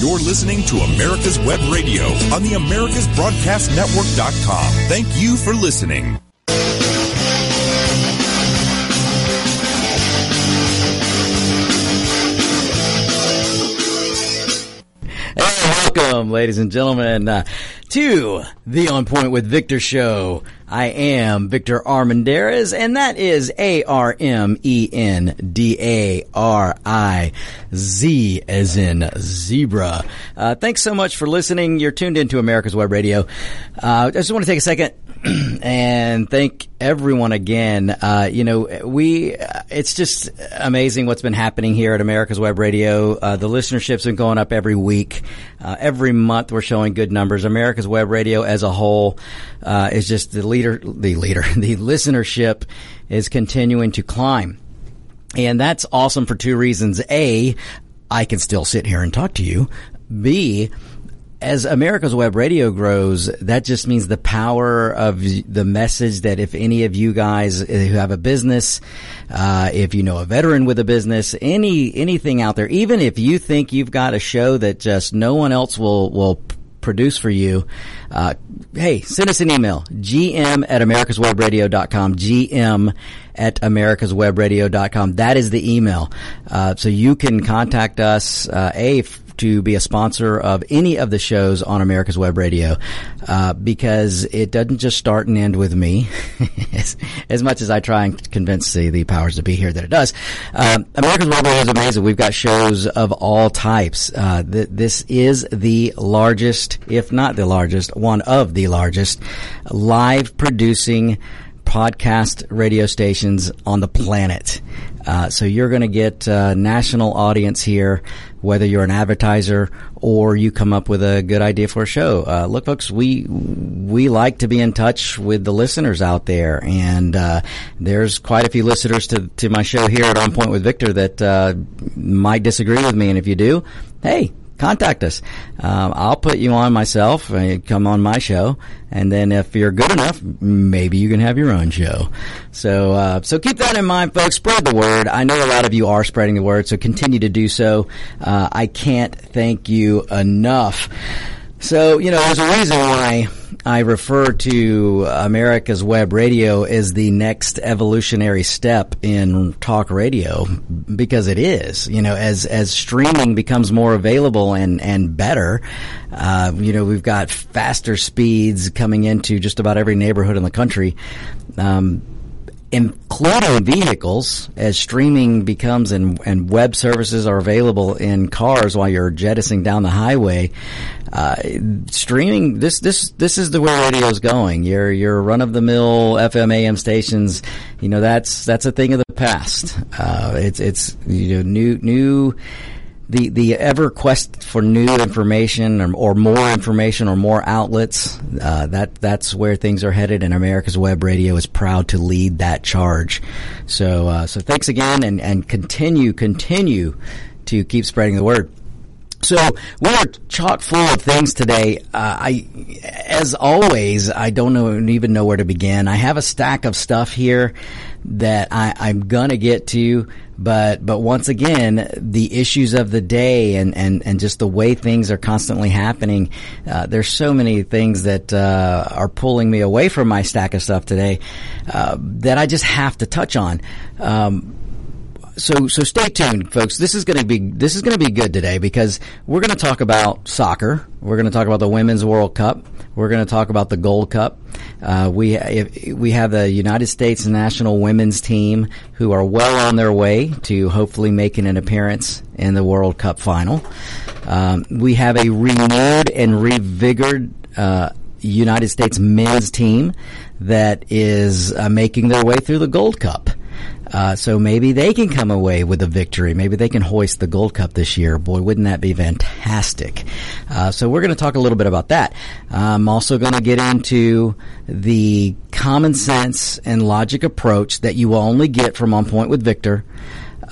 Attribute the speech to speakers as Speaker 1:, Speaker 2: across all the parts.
Speaker 1: You're listening to America's Web Radio on the AmericasBroadcastNetwork.com. Thank you for listening.
Speaker 2: welcome, ladies and gentlemen, uh, to the On Point with Victor show. I am Victor Armendariz, and that is A R M E N D A R I Z as in zebra. Uh, thanks so much for listening. You're tuned into America's Web Radio. Uh, I just want to take a second and thank everyone again. Uh, you know, we, uh, it's just amazing what's been happening here at America's Web Radio. Uh, the listenership's been going up every week. Uh, every month we're showing good numbers. America's Web Radio as a whole, uh, is just the leader, the leader, the listenership is continuing to climb. And that's awesome for two reasons. A, I can still sit here and talk to you. B, as America's Web Radio grows, that just means the power of the message that if any of you guys who have a business, uh, if you know a veteran with a business, any anything out there, even if you think you've got a show that just no one else will will produce for you, uh, hey, send us an email, gm at americaswebradio.com, gm at americaswebradio.com. That is the email. Uh, so you can contact us, uh, A, to be a sponsor of any of the shows on America's Web Radio uh, because it doesn't just start and end with me, as, as, much as I try and convince the, the powers to be here that it does. Um, America's Web Radio is amazing. We've got shows of all types. Uh, th- this is the largest, if not the largest, one of the largest live producing podcast radio stations on the planet. Uh, so you're going to get uh, national audience here whether you're an advertiser or you come up with a good idea for a show. Uh, look, folks, we we like to be in touch with the listeners out there, and uh, there's quite a few listeners to to my show here at On Point with Victor that uh, might disagree with me, and if you do, hey, contact us. Um, I'll put you on myself. Uh, come on my show, and then if you're good enough, maybe you can have your own show. So, uh, so keep that in mind, folks. Spread the word. I know a lot of you are spreading the word, so continue to do so. Uh, I can't thank you enough. So, you know, there's a reason why I refer to America's Web Radio as the next evolutionary step in talk radio because it is. You know, as as streaming becomes more available and and better, uh, you know, we've got faster speeds coming into just about every neighborhood in the country. Um, including vehicles as streaming becomes and, and web services are available in cars while you're jettisoning down the highway. Uh, streaming this this this is the way radio is going. Your your run of the mill FM AM stations, you know that's that's a thing of the past. Uh, it's it's you know new new the the ever quest for new information or, or more information or more outlets uh, that that's where things are headed and America's Web Radio is proud to lead that charge so uh, so thanks again and and continue continue to keep spreading the word so we are chock full of things today. Uh, I, as always, I don't know even know where to begin. I have a stack of stuff here that I, I'm gonna get to, but but once again, the issues of the day and and and just the way things are constantly happening. Uh, there's so many things that uh, are pulling me away from my stack of stuff today uh, that I just have to touch on. Um, so so stay tuned, folks. This is going to be this is going to be good today because we're going to talk about soccer. We're going to talk about the Women's World Cup. We're going to talk about the Gold Cup. Uh, we if, we have the United States national women's team who are well on their way to hopefully making an appearance in the World Cup final. Um, we have a renewed and revigored. uh, United States men's team that is uh, making their way through the Gold Cup. Uh, so maybe they can come away with a victory. Maybe they can hoist the Gold Cup this year. Boy, wouldn't that be fantastic? Uh, so we're going to talk a little bit about that. I'm also going to get into the common sense and logic approach that you will only get from On Point with Victor.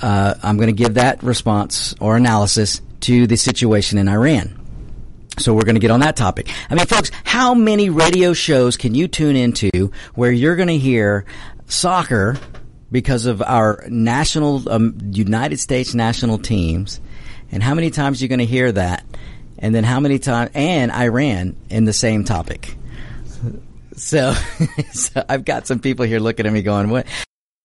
Speaker 2: Uh, I'm going to give that response or analysis to the situation in Iran. So we're going to get on that topic. I mean, folks, how many radio shows can you tune into where you're going to hear soccer because of our national um, United States national teams, and how many times you're going to hear that, and then how many times, and Iran in the same topic. So, so I've got some people here looking at me going, what?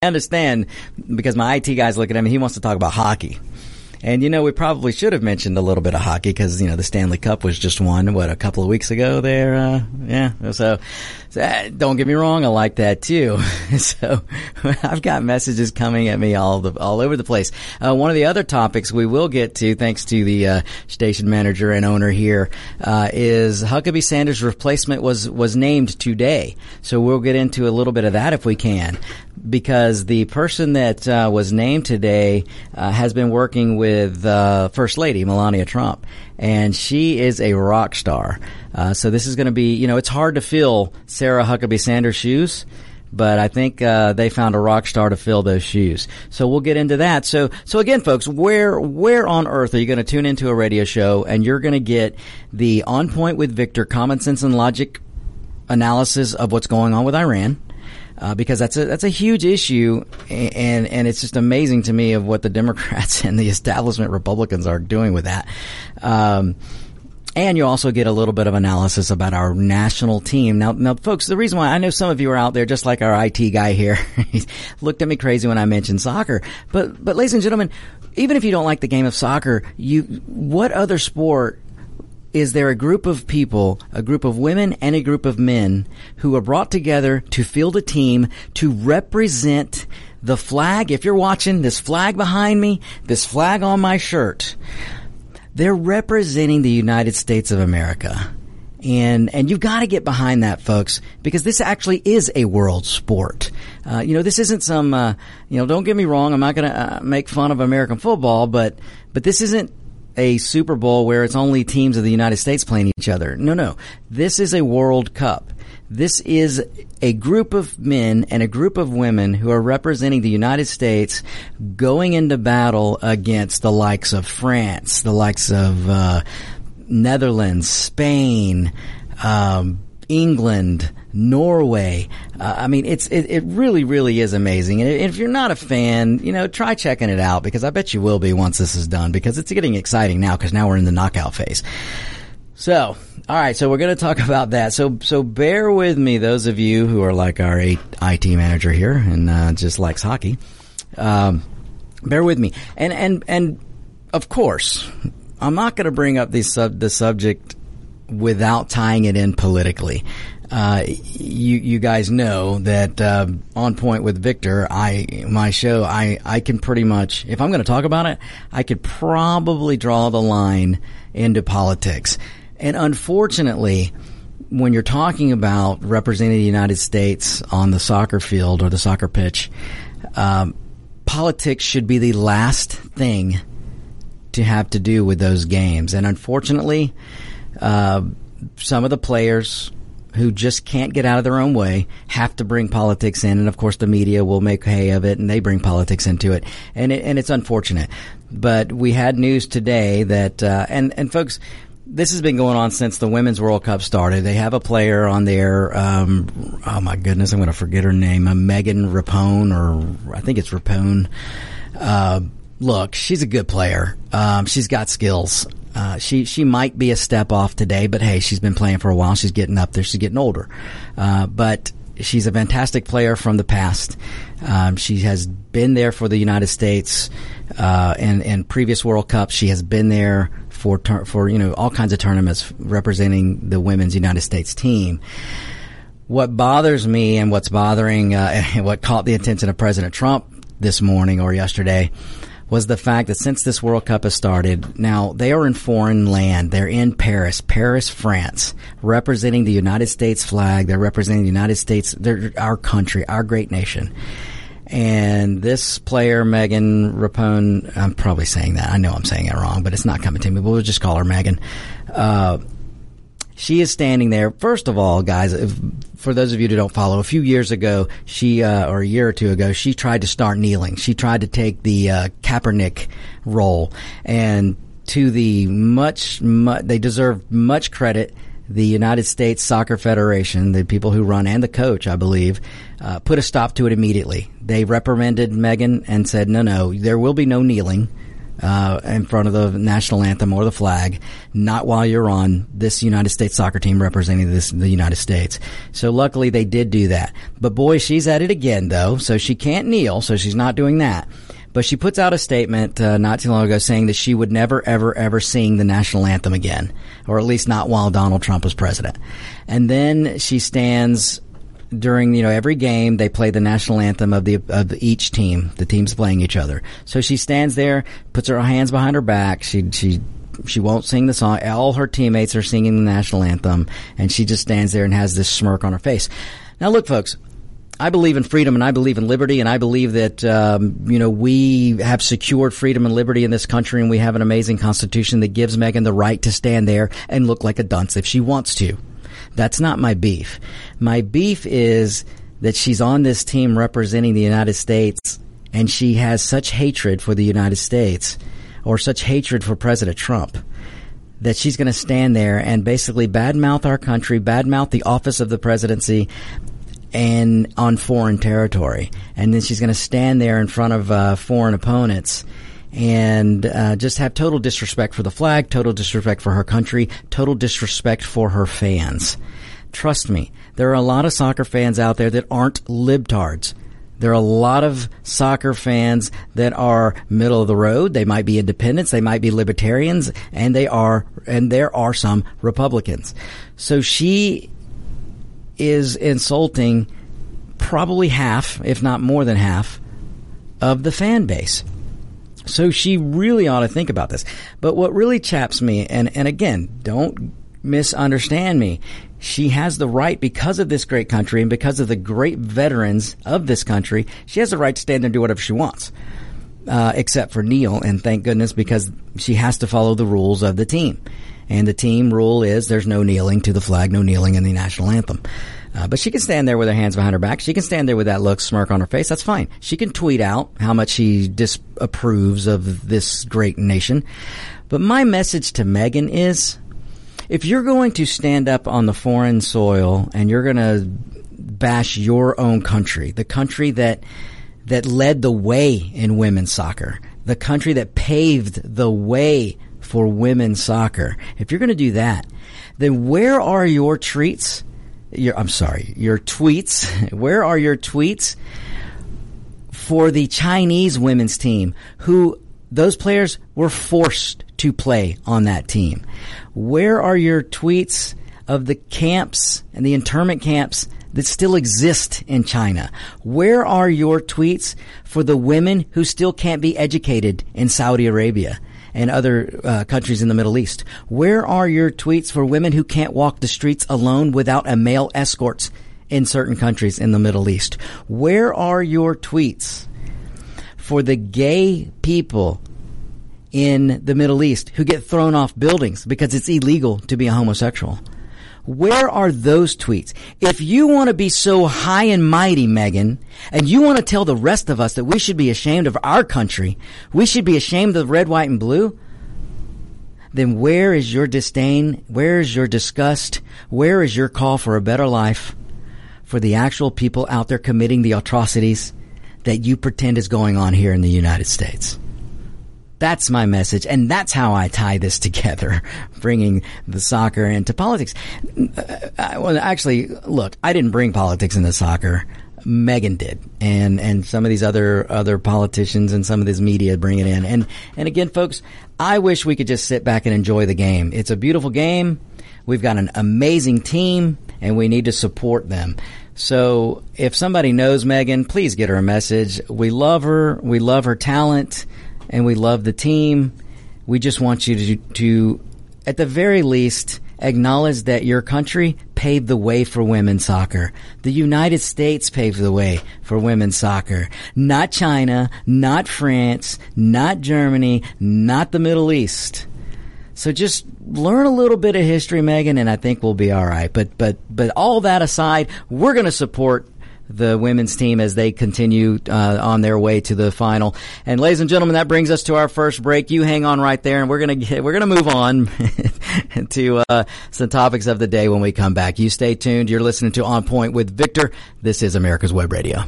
Speaker 2: I understand because my IT guy's looking at me. He wants to talk about hockey. And you know, we probably should have mentioned a little bit of hockey because you know the Stanley Cup was just won what a couple of weeks ago. There, uh, yeah. So, so uh, don't get me wrong, I like that too. so I've got messages coming at me all the, all over the place. Uh, one of the other topics we will get to, thanks to the uh, station manager and owner here, uh, is Huckabee Sanders' replacement was was named today. So we'll get into a little bit of that if we can because the person that uh, was named today has been working with uh, First Lady Melania Trump, and she is a rock star. Uh, so this is going to be, you know, it's hard to fill Sarah Huckabee Sanders' shoes. But I think uh, they found a rock star to fill those shoes. So we'll get into that. So, so again, folks, where where on earth are you going to tune into a radio show and you're going to get the on point with Victor common sense and logic analysis of what's going on with Iran? Uh, because that's a that's a huge issue, and and it's just amazing to me of what the Democrats and the establishment Republicans are doing with that. Um, and you also get a little bit of analysis about our national team. Now, now, folks, the reason why I know some of you are out there, just like our IT guy here, he looked at me crazy when I mentioned soccer. But, but ladies and gentlemen, even if you don't like the game of soccer, you, what other sport is there a group of people, a group of women and a group of men who are brought together to field a team to represent the flag. If you're watching this flag behind me, this flag on my shirt, they're representing the United States of America. And, and you've got to get behind that, folks, because this actually is a world sport. Uh, you know, this isn't some, uh, you know, don't get me wrong, I'm not going to uh, make fun of American football, but, but this isn't a Super Bowl where it's only teams of the United States playing each other. No, no. This is a World Cup. This is a group of men and a group of women who are representing the United States going into battle against the likes of France, the likes of uh, Netherlands, Spain, um, England, Norway. Uh, I mean, it's it, it, really, really is amazing. And if you're not a fan, you know, try checking it out because I bet you will be once this is done because it's getting exciting now because now we're in the knockout phase. So, all right, so we're going to talk about that. So, so bear with me, those of you who are like our IT manager here and uh, just likes hockey. Um, bear with me, and and and of course, I'm not going to bring up the sub the subject without tying it in politically. Uh, you you guys know that uh, on point with Victor, I my show, I I can pretty much if I'm going to talk about it, I could probably draw the line into politics, and unfortunately. When you're talking about representing the United States on the soccer field or the soccer pitch, um, politics should be the last thing to have to do with those games. And unfortunately, uh, some of the players who just can't get out of their own way have to bring politics in, and of course the media will make hay of it, and they bring politics into it, and it, and it's unfortunate. But we had news today that, uh, and and folks, this has been going on since the Women's World Cup started. They have a player on there. Um, oh my goodness, I'm going to forget her name. Uh, Megan Rapone, or I think it's Rapone. Uh, look, she's a good player. Um, she's got skills. Uh, she she might be a step off today, but hey, she's been playing for a while. She's getting up there. She's getting older, uh, but she's a fantastic player from the past. Um, she has been there for the United States uh, and and previous World Cups. She has been there for for you know all kinds of tournaments representing the women's United States team. What bothers me and what's bothering uh, what caught the attention of President Trump this morning or yesterday was the fact that since this World Cup has started, now they are in foreign land. They're in Paris, Paris, France, representing the United States flag. They're representing the United States, they're our country, our great nation. And this player, Megan Rapone, I'm probably saying that. I know I'm saying it wrong, but it's not coming to me. We'll just call her Megan. Uh, she is standing there. First of all, guys, if, for those of you who don't follow, a few years ago, she uh, or a year or two ago, she tried to start kneeling. She tried to take the uh, Kaepernick role, and to the much, much they deserve much credit. The United States Soccer Federation, the people who run and the coach, I believe, uh, put a stop to it immediately. They reprimanded Megan and said, "No, no, there will be no kneeling." Uh, in front of the national anthem or the flag, not while you're on this United States soccer team representing this the United States. So luckily they did do that. But boy, she's at it again though, so she can't kneel, so she's not doing that. But she puts out a statement uh, not too long ago saying that she would never, ever, ever sing the national anthem again, or at least not while Donald Trump was president. And then she stands during you know every game they play the national anthem of the of each team. The teams playing each other. So she stands there puts her hands behind her back. She she she won't sing the song. All her teammates are singing the national anthem and she just stands there and has this smirk on her face. Now look folks I believe in freedom and I believe in liberty and I believe that um, you know we have secured freedom and liberty in this country and we have an amazing constitution that gives Meghan the right to stand there and look like a dunce if she wants to. That's not my beef. My beef is that she's on this team representing the United States and she has such hatred for the United States or such hatred for President Trump that she's going to stand there and basically badmouth our country, badmouth the office of the presidency, and on foreign territory. And then she's going to stand there in front of uh, foreign opponents and uh, just have total disrespect for the flag, total disrespect for her country, total disrespect for her fans. Trust me, there are a lot of soccer fans out there that aren't libtards. There are a lot of soccer fans that are middle of the road. They might be independents, they might be libertarians, and they are, and there are some Republicans. So she is insulting probably half, if not more than half, of the fan base. So she really ought to think about this. But what really chaps me, and, and again, don't misunderstand me. She has the right, because of this great country and because of the great veterans of this country, she has the right to stand there and do whatever she wants. Uh, except for kneel, and thank goodness because she has to follow the rules of the team. And the team rule is there's no kneeling to the flag, no kneeling in the national anthem. Uh, but she can stand there with her hands behind her back. She can stand there with that look, smirk on her face. That's fine. She can tweet out how much she disapproves of this great nation. But my message to Meghan is, if you're going to stand up on the foreign soil and you're going to bash your own country, the country that that led the way in women's soccer, the country that paved the way for women's soccer. If you're going to do that, then where are your treats your, I'm sorry, your tweets. Where are your tweets for the Chinese women's team who those players were forced to play on that team? Where are your tweets of the camps and the internment camps that still exist in China? Where are your tweets for the women who still can't be educated in Saudi Arabia? And other uh, countries in the Middle East? Where are your tweets for women who can't walk the streets alone without a male escort in certain countries in the Middle East? Where are your tweets for the gay people in the Middle East who get thrown off buildings because it's illegal to be a homosexual? Where are those tweets? If you want to be so high and mighty, Megan, and you want to tell the rest of us that we should be ashamed of our country, we should be ashamed of red, white, and blue, then where is your disdain? Where is your disgust? Where is your call for a better life for the actual people out there committing the atrocities that you pretend is going on here in the United States? That's my message, and that's how I tie this together, bringing the soccer into politics. Uh, well, actually, look, I didn't bring politics into soccer. Megan did, and and some of these other other politicians and some of this media bring it in. And and again, folks, I wish we could just sit back and enjoy the game. It's a beautiful game. We've got an amazing team, and we need to support them. So if somebody knows Megan, please get her a message. We love her. We love her talent and we love the team. We just want you to, to at the very least, acknowledge that your country paved the way for women's soccer. The United States paved the way for women's soccer. Not China, not France, not Germany, not the Middle East. So just learn a little bit of history, Megan, and I think we'll be all right. But but but all that aside, we're going to support the women's team as they continue uh, on their way to the final. And ladies and gentlemen, that brings us to our first break. You hang on right there, and we're gonna get, we're gonna move on to uh, some topics of the day when we come back. You stay tuned. You're listening to On Point with Victor. This is America's Web Radio.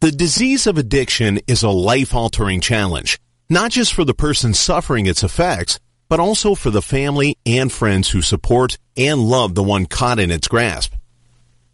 Speaker 1: The disease of addiction is a life altering challenge.
Speaker 3: not just for the person suffering its effects, but also for the family and friends who support and love the one caught in its grasp.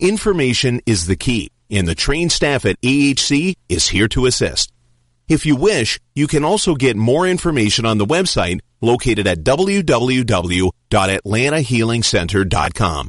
Speaker 3: Information is the key, and the trained staff at AHC is here to assist. If you wish, you can also get more information on the website located at www.atlantahealingcenter.com.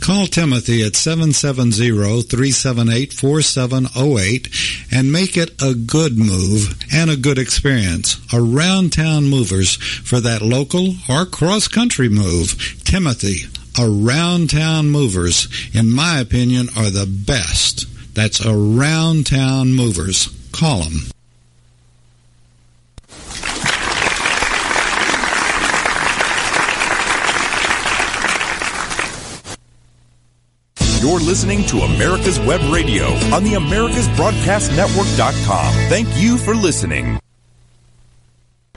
Speaker 4: Call Timothy at 770-378-4708 and make it a good move and a good experience. Around town movers for that local or cross country move. Timothy, around town movers, in my opinion, are the best. That's around town movers. Call them.
Speaker 1: You're listening to America's Web Radio on the AmericasBroadcastNetwork.com. Thank you for listening.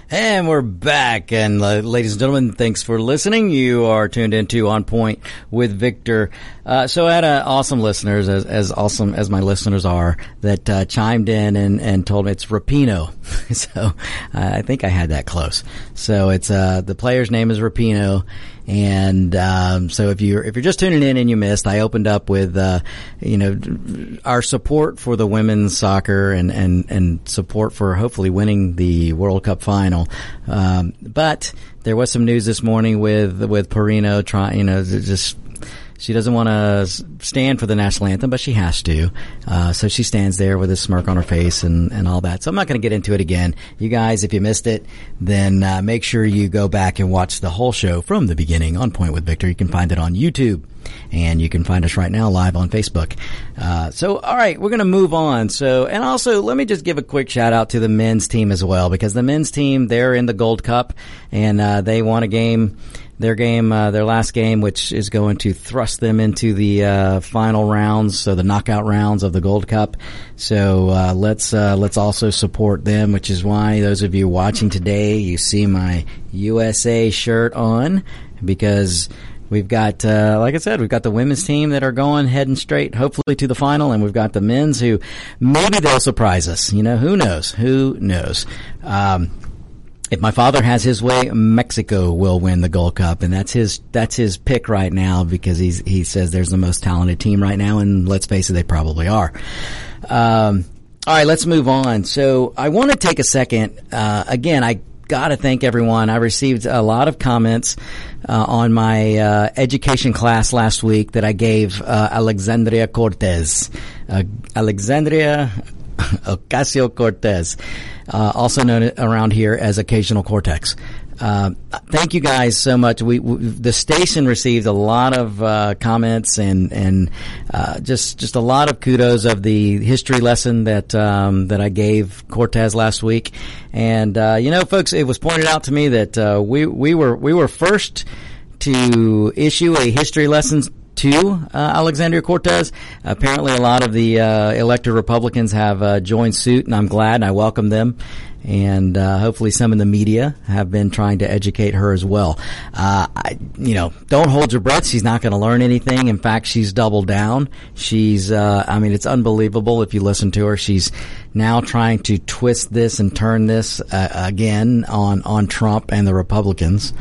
Speaker 2: And we're back. And uh, ladies and gentlemen, thanks for listening. You are tuned into On Point with Victor. Uh, so I had uh, awesome listeners, as, as awesome as my listeners are, that uh, chimed in and, and told me it's Rapinoe. so uh, I think I had that close. So it's uh, the player's name is Rapinoe. And um, so if you're if you're just tuning in and you missed, I opened up with uh, you know our support for the women's soccer and and and support for hopefully winning the World Cup final. Um, but there was some news this morning with with Rapinoe trying you know just she doesn't want to stand for the national anthem, but she has to. Uh, so she stands there with a smirk on her face and, and all that. So I'm not going to get into it again. You guys, if you missed it, then uh, make sure you go back and watch the whole show from the beginning on Point with Victor. You can find it on YouTube. And you can find us right now live on Facebook. Uh, so, all right, we're going to move on. So, and also, let me just give a quick shout out to the men's team as well, because the men's team, they're in the Gold Cup and uh, they won a game their game, uh, their last game, which is going to thrust them into the uh, final rounds, so the knockout rounds of the Gold Cup. So uh, let's uh, let's also support them, which is why those of you watching today, you see my USA shirt on because. We've got, uh, like I said, we've got the women's team that are going heading straight, hopefully to the final, and we've got the men's who maybe they'll surprise us. You know, who knows? Who knows? Um, if my father has his way, Mexico will win the Gold Cup, and that's his that's his pick right now because he's he says there's the most talented team right now, and let's face it, they probably are. Um, all right, let's move on. So I want to take a second. Uh, again, I got to thank everyone. I received a lot of comments uh, on my uh, education class last week that I gave uh, Alexandria Cortez. Uh, Alexandria Ocasio Cortez uh, also known around here as Occasional Cortex. Uh, thank you guys so much. We, we, the station received a lot of uh, comments and and uh, just just a lot of kudos of the history lesson that um, that I gave Cortez last week. And uh, you know, folks, it was pointed out to me that uh, we we were we were first to issue a history lesson to uh, Alexandria Cortez. Apparently, a lot of the uh, elected Republicans have uh, joined suit, and I'm glad and I welcome them. And uh, hopefully, some in the media have been trying to educate her as well. Uh, I, you know, don't hold your breath. She's not going to learn anything. In fact, she's doubled down. She's, uh, I mean, it's unbelievable if you listen to her. She's now trying to twist this and turn this again on on Trump and the Republicans,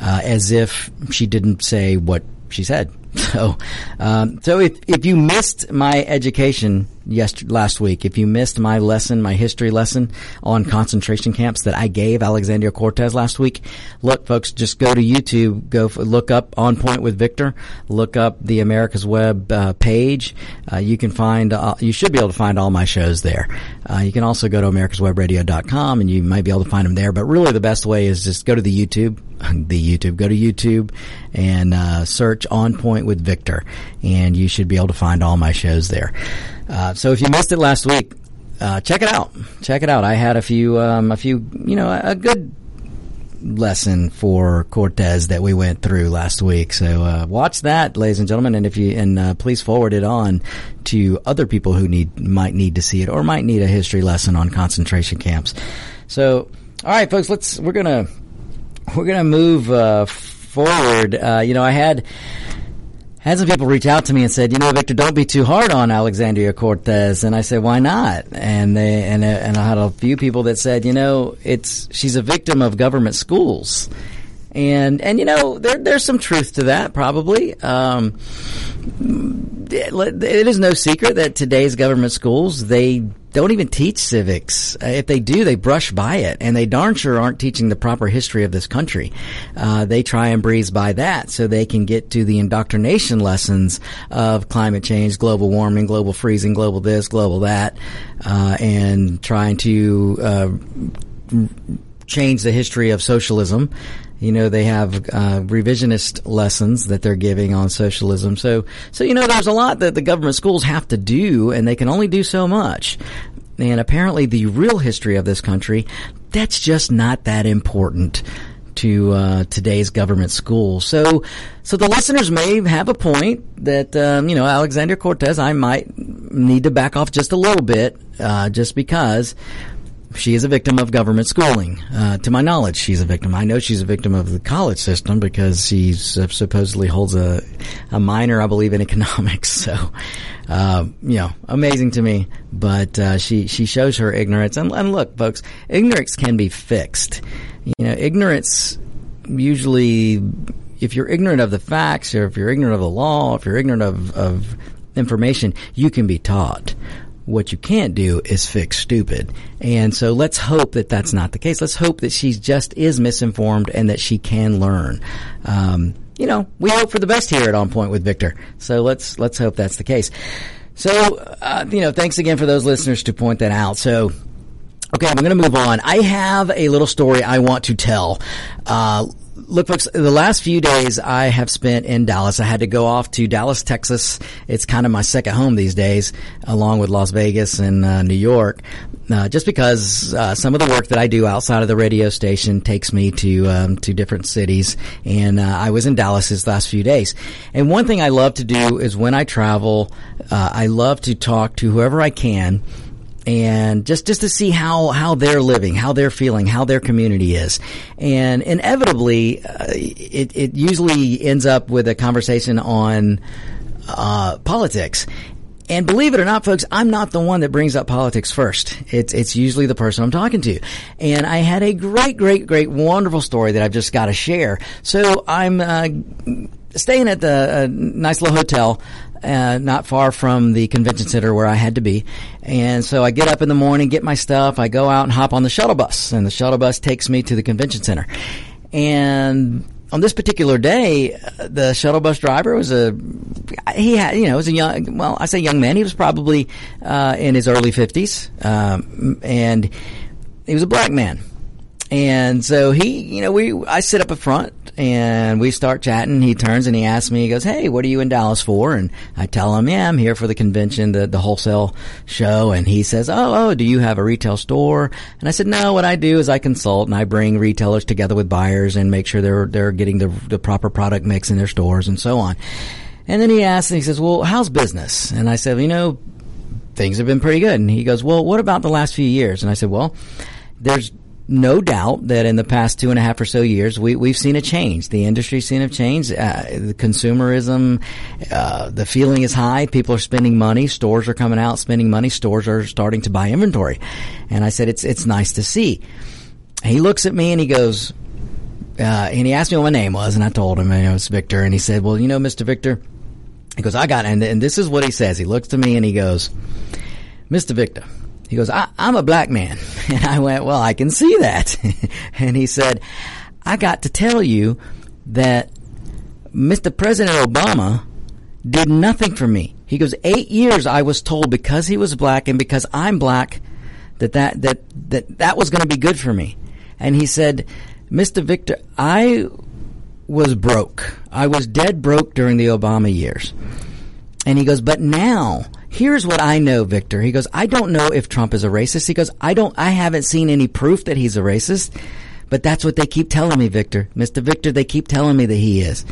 Speaker 2: as if she didn't say what she said. So, um, so if if you missed my education yesterday, last week, if you missed my lesson, my history lesson on concentration camps that I gave Alexandria Cortez last week, look, folks, just go to YouTube, go look up On Point with Victor, look up the America's Web uh, page. Uh, you can find, uh, you should be able to find all my shows there. Uh, you can also go to americaswebradio.com and you might be able to find them there. But really, the best way is just go to the YouTube the YouTube. Go to YouTube and uh, search On Point with Victor, and you should be able to find all my shows there. Uh, so if you missed it last week, uh, check it out. Check it out. I had a few, um, a few, you know, a good lesson for Cortez that we went through last week. So uh, watch that, ladies and gentlemen, and if you and uh, please forward it on to other people who need might need to see it or might need a history lesson on concentration camps. So, all right, folks, let's we're gonna we're to move uh, forward. Uh, you know, I had had some people reach out to me and said, you know, Victor, don't be too hard on Alexandria Cortez. And I said, why not? And they and and I had a few people that said, you know, it's she's a victim of government schools. And and you know there there's some truth to that probably. Um, it is no secret that today's government schools they don't even teach civics. Uh, if they do, they brush by it, and they darn sure aren't teaching the proper history of this country. Uh, they try and breeze by that so they can get to the indoctrination lessons of climate change, global warming, global freezing, global this, global that, uh, and trying to uh, change the history of socialism you know, they have uh, revisionist lessons that they're giving on socialism. So, so you know, there's a lot that the government schools have to do, and they can only do so much. And apparently, the real history of this country, that's just not that important to uh, today's government schools. So, so the listeners may have a point that um, you know Alexander Cortez. I might need to back off just a little bit, uh, just because she is a victim of government schooling. Uh, to my knowledge, she's a victim. I know she's a victim of the college system because she supposedly holds a, a minor, I believe, in economics. So, uh, you know, amazing to me. But uh, she she shows her ignorance. And, and look, folks, ignorance can be fixed. You know, ignorance usually, if you're ignorant of the facts, or if you're ignorant of the law, if you're ignorant of, of information, you can be taught. What you can't do is fix stupid. And so let's hope that that's not the case. Let's hope that she just is misinformed and that she can learn. Um, you know, we hope for the best here at On Point with Victor. So let's let's hope that's the case. So, uh, you know, thanks again for those listeners to point that out. So, okay, I'm going to move on. I have a little story I want to tell. Uh, Look, folks, the last few days I have spent in Dallas. I had to go off to Dallas, Texas. It's kind of my second home these days, along with Las Vegas and uh, New York. Uh, just because uh, some of the work that I do outside of the radio station takes me to um, to different cities, and uh, I was in Dallas these last few days. And one thing I love to do is when I travel, uh, I love to talk to whoever I can and just just to see how how they're living, how they're feeling, how their community is, and inevitably, uh, it it usually ends up with a conversation on uh, politics. And believe it or not, folks, I'm not the one that brings up politics first. It's it's usually the person I'm talking to. And I had a great, great, great, wonderful story that I've just got to share. So I'm uh, staying at the uh, nice little hotel uh, not far from the convention center where I had to be. And so I get up in the morning, get my stuff, I go out and hop on the shuttle bus, and the shuttle bus takes me to the convention center. And on this particular day, uh, the shuttle bus driver was a he had you know was a young well I say young man he was probably uh, in his early fifties um, and he was a black man and so he you know we I sit up in front and we start chatting. He turns and he asks me, he goes, Hey, what are you in Dallas for? And I tell him, Yeah, I'm here for the convention, the, the wholesale show. And he says, Oh, oh, do you have a retail store? And I said, No, what I do is I consult and I bring retailers together with buyers and make sure they're, they're getting the, the proper product mix in their stores and so on. And then he asked, and he says, "Well, how's business?" And I said, well, "You know, things have been pretty good." And he goes, "Well, what about the last few years?" And I said, "Well, there's no doubt that in the past two and a half or so years, we, we've seen a change. The industry's seen a change. Uh, the consumerism, uh, the feeling is high. People are spending money. Stores are coming out spending money. Stores are starting to buy inventory. And I said, it's, it's nice to see. He looks at me and he goes, uh, and he asked me what my name was, and I told him, and it was Victor. And he said, well, you know, Mr. Victor, he goes, I got, and, and this is what he says. He looks to me and he goes, Mr. Victor, he goes, I, am a black man. And I went, well, I can see that. and he said, I got to tell you that Mr. President Obama did nothing for me. He goes, eight years I was told because he was black and because I'm black that that, that, that, that was going to be good for me. And he said, Mr. Victor, I was broke. I was dead broke during the Obama years. And he goes, but now here's what I know, Victor. He goes, I don't know if Trump is a racist. He goes, I don't, I haven't seen any proof that he's a racist, but that's what they keep telling me, Victor. Mr. Victor, they keep telling me that he is.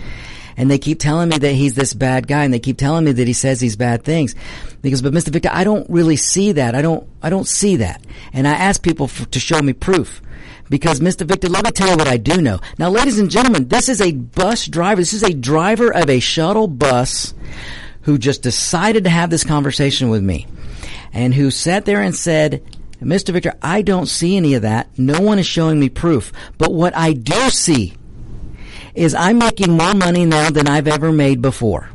Speaker 2: And they keep telling me that he's this bad guy and they keep telling me that he says these bad things. Because, but Mr. Victor, I don't really see that. I don't, I don't see that. And I ask people for, to show me proof. Because, Mr. Victor, let me tell you what I do know. Now, ladies and gentlemen, this is a bus driver. This is a driver of a shuttle bus who just decided to have this conversation with me and who sat there and said, Mr. Victor, I don't see any of that. No one is showing me proof. But what I do see is I'm making more money now than I've ever made before.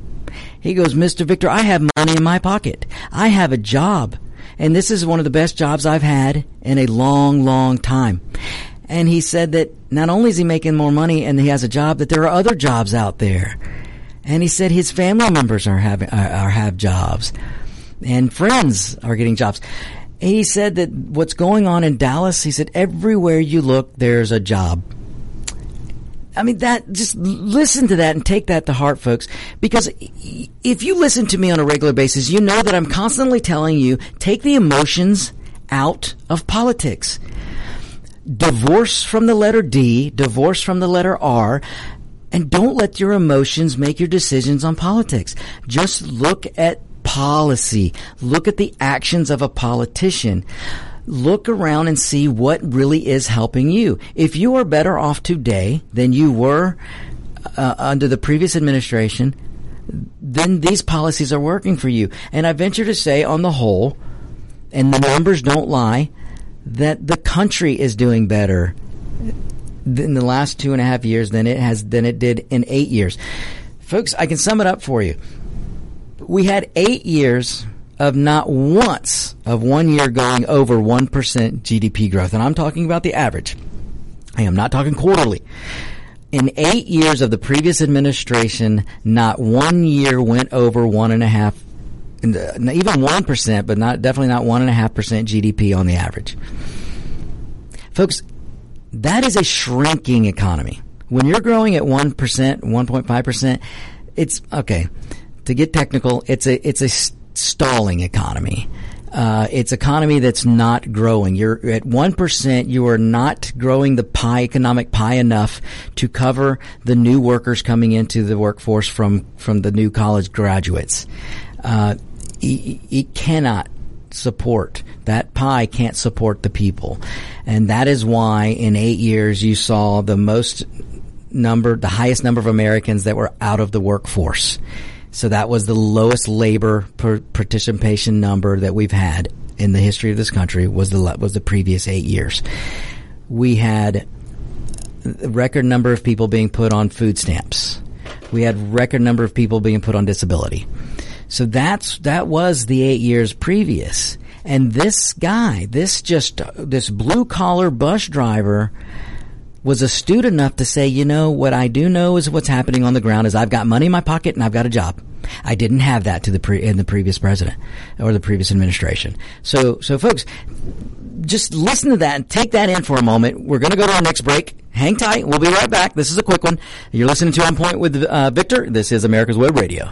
Speaker 2: He goes, Mr. Victor, I have money in my pocket. I have a job. And this is one of the best jobs I've had in a long, long time. And he said that not only is he making more money and he has a job, that there are other jobs out there and he said his family members are having are, are have jobs, and friends are getting jobs. He said that what's going on in Dallas, he said everywhere you look, there's a job. I mean, that, just listen to that and take that to heart, folks. Because if you listen to me on a regular basis, you know that I'm constantly telling you, take the emotions out of politics. Divorce from the letter D, divorce from the letter R, and don't let your emotions make your decisions on politics. Just look at policy. Look at the actions of a politician. Look around and see what really is helping you. If you are better off today than you were uh, under the previous administration, then these policies are working for you. And I venture to say, on the whole, and the numbers don't lie, that the country is doing better in the last two and a half years than it has than it did in eight years. Folks, I can sum it up for you. We had eight years of not once of one year going over 1% GDP growth. And I'm talking about the average. I am not talking quarterly. In eight years of the previous administration, not one year went over one and a half, uh, even one percent, but not definitely not one and a half percent GDP on the average. Folks, that is a shrinking economy. When you're growing at 1%, 1.5%, it's okay. To get technical, it's a it's a stalling economy. Uh, it's economy that's not growing. You're at one percent. You are not growing the pie, economic pie, enough to cover the new workers coming into the workforce from from the new college graduates. Uh, it, it cannot support. That pie can't support the people. And that is why in eight years you saw the most number, the highest number of Americans that were out of the workforce. So that was the lowest labor participation number that we've had in the history of this country was the was the previous eight years. We had a record number of people being put on food stamps. We had record number of people being put on disability. So that's that was the eight years previous. And this guy, this just this blue collar bus driver was astute enough to say, you know, what I do know is what's happening on the ground is I've got money in my pocket and I've got a job. I didn't have that to the pre- in the previous president or the previous administration. So, so folks, just listen to that and take that in for a moment. We're going to go to our next break. Hang tight. We'll be right back. This is a quick one. You're listening to On Point with uh, Victor. This is America's Web Radio.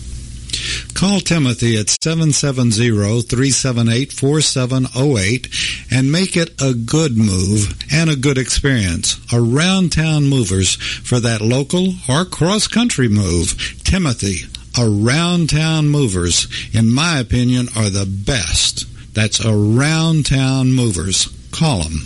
Speaker 4: Call Timothy at 770-378-4708 and make it a good move and a good experience. Around town movers for that local or cross country move. Timothy, around town movers, in my opinion, are the best. That's around town movers. Call them.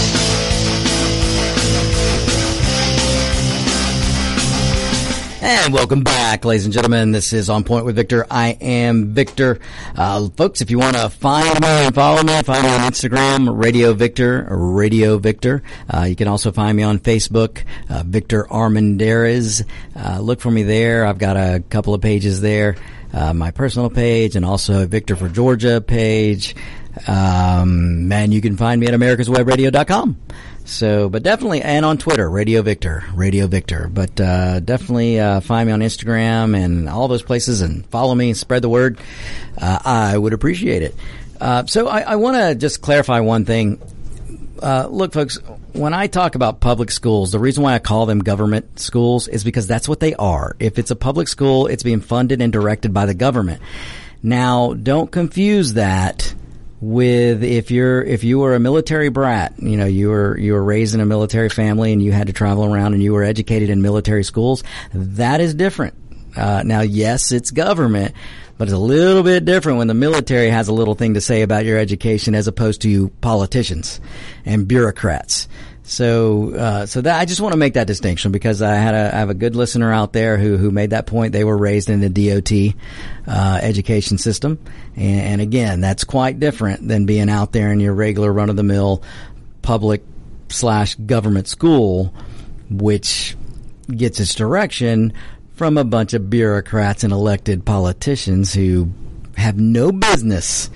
Speaker 2: And welcome back, ladies and gentlemen. This is On Point with Victor. I am Victor. Uh, folks, if you want to find me and follow me, find me on Instagram, Radio Victor, Radio Victor. Uh, you can also find me on Facebook, uh, Victor Armendariz. Uh, look for me there. I've got a couple of pages there. Uh, my personal page and also Victor for Georgia page. Um, and you can find me at americaswebradio.com. So, but definitely, and on Twitter, Radio Victor, Radio Victor. But uh, definitely uh, find me on Instagram and all those places and follow me, spread the word. Uh, I would appreciate it. Uh, so, I, I want to just clarify one thing. Uh, look, folks, when I talk about public schools, the reason why I call them government schools is because that's what they are. If it's a public school, it's being funded and directed by the government. Now, don't confuse that with if you're if you were a military brat, you know, you were you were raised in a military family and you had to travel around and you were educated in military schools, that is different. Uh, now, yes, it's government, but it's a little bit different when the military has a little thing to say about your education as opposed to politicians and bureaucrats. So, uh, so that I just want to make that distinction because I had a I have a good listener out there who who made that point. They were raised in the DoD uh, education system, and, and again, that's quite different than being out there in your regular run of the mill public slash government school, which gets its direction from a bunch of bureaucrats and elected politicians who have no business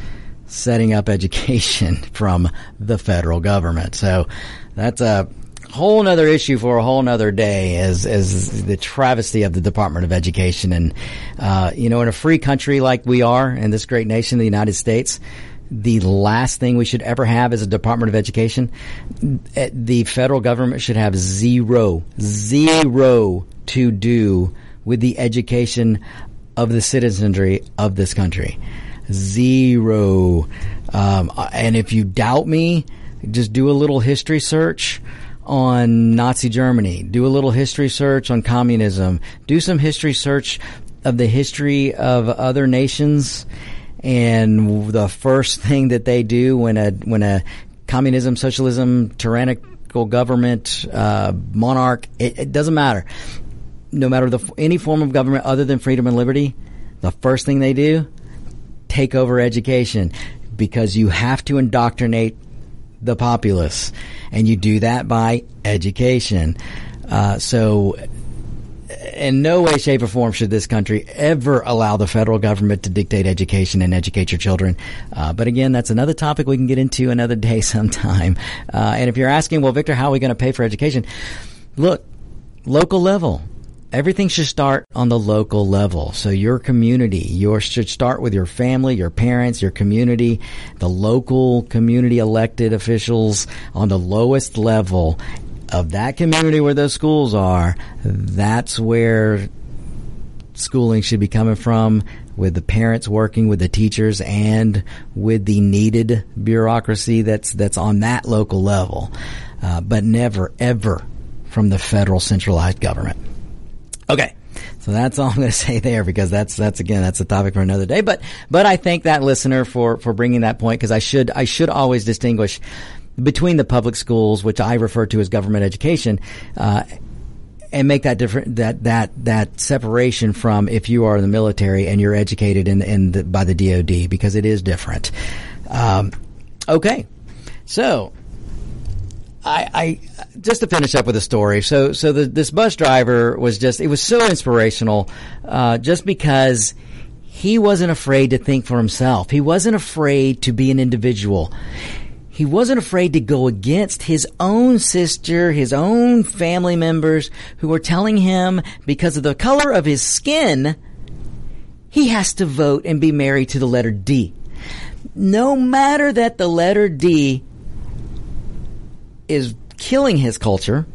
Speaker 2: setting up education from the federal government. So that's a whole nother issue for a whole nother day as as the travesty of the Department of Education. And uh, you know in a free country like we are in this great nation the United States the last thing we should ever have is a Department of Education. The federal government should have zero zero to do with the education of the citizenry of this country. Zero. Um, and if you doubt me just do a little history search on Nazi Germany. Do a little history search on communism. Do some history search of the history of other nations. And the first thing that they do when a when a communism, socialism, tyrannical government, uh, monarch, it, it doesn't matter. No matter the any form of government other than freedom and liberty, the first thing they do, take over education because you have to indoctrinate the populace, and you do that by education. Uh, so, in no way, shape, or form should this country ever allow the federal government to dictate education and educate your children. Uh, but again, that's another topic we can get into another day sometime. Uh, and if you're asking, well, Victor, how are we going to pay for education? Look, local level everything should start on the local level. So your community, your should start with your family, your parents, your community, the local community elected officials on the lowest level of that community where those schools are. That's where schooling should be coming from, with the parents working with the teachers and with the needed bureaucracy that's that's on that local level, uh, but never ever from the federal centralized government. Okay. So that's all I'm going to say there because that's that's again that's a topic for another day. But but I thank that listener for for bringing that point because I should I should always distinguish between the public schools, which I refer to as government education, uh, and make that different that that that separation from if you are in the military and you're educated in in the, by the DoD because it is different. Um, okay, so I, I just to finish up with a story. So so the, this bus driver was just it was so inspirational, uh, just because he wasn't afraid to think for himself. He wasn't afraid to be an individual he wasn't afraid to go against his own sister, his own family members who were telling him because of the color of his skin, he has to vote and be married to the letter D. No matter that the letter D is killing his culture,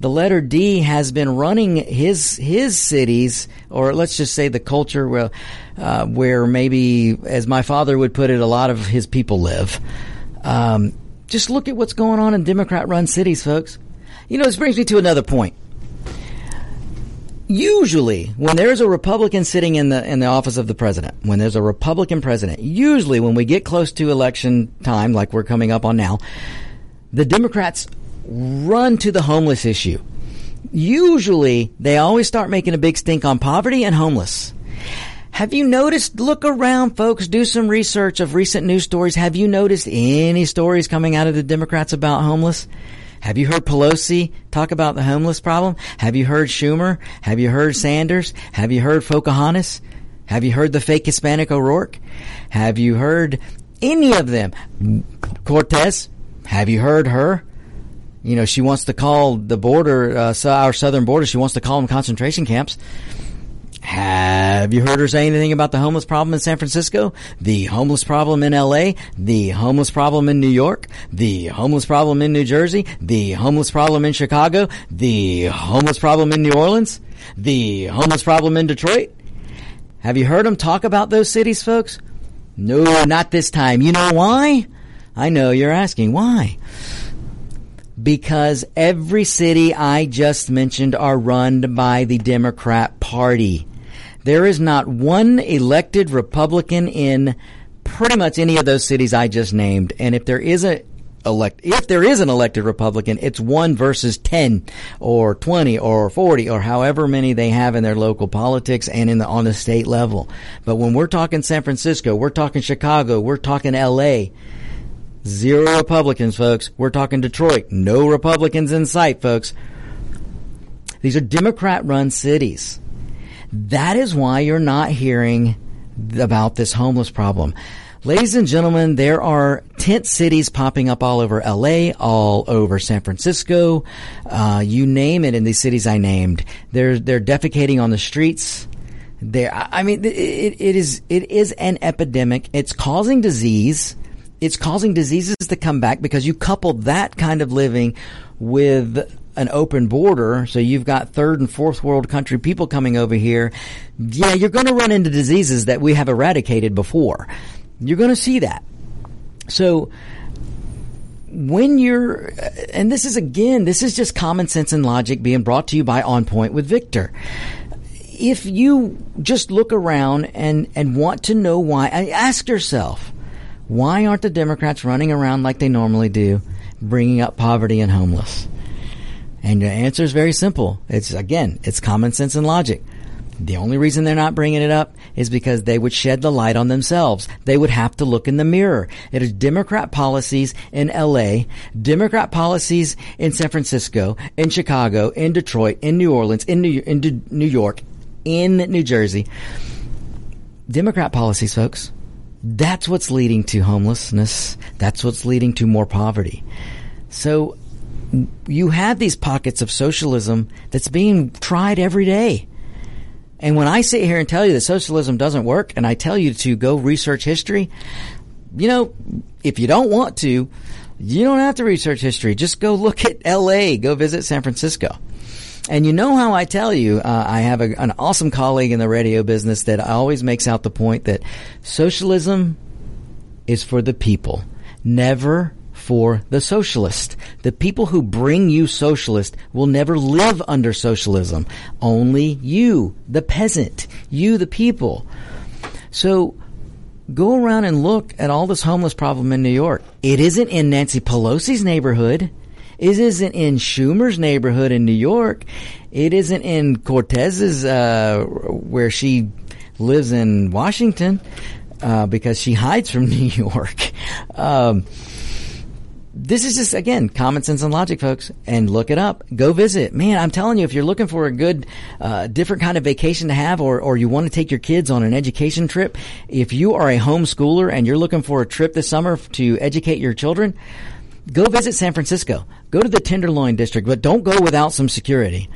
Speaker 2: the letter D has been running his his cities, or let's just say the culture where, uh, where maybe, as my father would put it, a lot of his people live. Um, just look at what's going on in Democrat run cities, folks. You know, this brings me to another point. Usually, when there's a Republican sitting in the in the office of the president, when there's a Republican president, usually when we get close to election time, like we're coming up on now, the Democrats run to the homeless issue. Usually, they always start making a big stink on poverty and homeless. Have you noticed? Look around, folks. Do some research of recent news stories. Have you noticed any stories coming out of the Democrats about homeless? Have you heard Pelosi talk about the homeless problem? Have you heard Schumer? Have you heard Sanders? Have you heard Pocahontas? Have you heard the fake Hispanic O'Rourke? Have you heard any of them? Cortez? Have you heard her? You know, she wants to call the border, uh, our southern border, she wants to call them concentration camps. Have you heard her say anything about the homeless problem in San Francisco? The homeless problem in LA? The homeless problem in New York? The homeless problem in New Jersey? The homeless problem in Chicago? The homeless problem in New Orleans? The homeless problem in Detroit? Have you heard them talk about those cities, folks? No, not this time. You know why? I know you're asking why. Because every city I just mentioned are run by the Democrat Party. There is not one elected Republican in pretty much any of those cities I just named. And if there is a elect, if there is an elected Republican, it's one versus 10 or 20 or 40 or however many they have in their local politics and in the, on the state level. But when we're talking San Francisco, we're talking Chicago, we're talking LA, zero Republicans, folks. We're talking Detroit, no Republicans in sight, folks. These are Democrat run cities. That is why you're not hearing about this homeless problem. Ladies and gentlemen, there are tent cities popping up all over LA, all over San Francisco, uh, you name it in these cities I named. They're, they're defecating on the streets. There, I mean, it, it is, it is an epidemic. It's causing disease. It's causing diseases to come back because you couple that kind of living with an open border, so you've got third and fourth world country people coming over here, yeah, you're going to run into diseases that we have eradicated before. You're going to see that. So, when you're, and this is again, this is just common sense and logic being brought to you by On Point with Victor. If you just look around and, and want to know why, ask yourself, why aren't the Democrats running around like they normally do, bringing up poverty and homeless? And the answer is very simple. It's again, it's common sense and logic. The only reason they're not bringing it up is because they would shed the light on themselves. They would have to look in the mirror. It is Democrat policies in LA, Democrat policies in San Francisco, in Chicago, in Detroit, in New Orleans, in New, in New York, in New Jersey. Democrat policies, folks. That's what's leading to homelessness. That's what's leading to more poverty. So you have these pockets of socialism that's being tried every day. And when I sit here and tell you that socialism doesn't work and I tell you to go research history, you know, if you don't want to, you don't have to research history. Just go look at LA, go visit San Francisco. And you know how I tell you, uh, I have a, an awesome colleague in the radio business that always makes out the point that socialism is for the people, never for the socialist. The people who bring you socialist will never live under socialism. Only you, the peasant, you, the people. So go around and look at all this homeless problem in New York. It isn't in Nancy Pelosi's neighborhood. It isn't in Schumer's neighborhood in New York. It isn't in Cortez's, uh, where she lives in Washington, uh, because she hides from New York. Um, this is just again common sense and logic, folks. And look it up. Go visit. Man, I'm telling you, if you're looking for a good, uh, different kind of vacation to have, or or you want to take your kids on an education trip, if you are a homeschooler and you're looking for a trip this summer to educate your children, go visit San Francisco. Go to the Tenderloin district, but don't go without some security.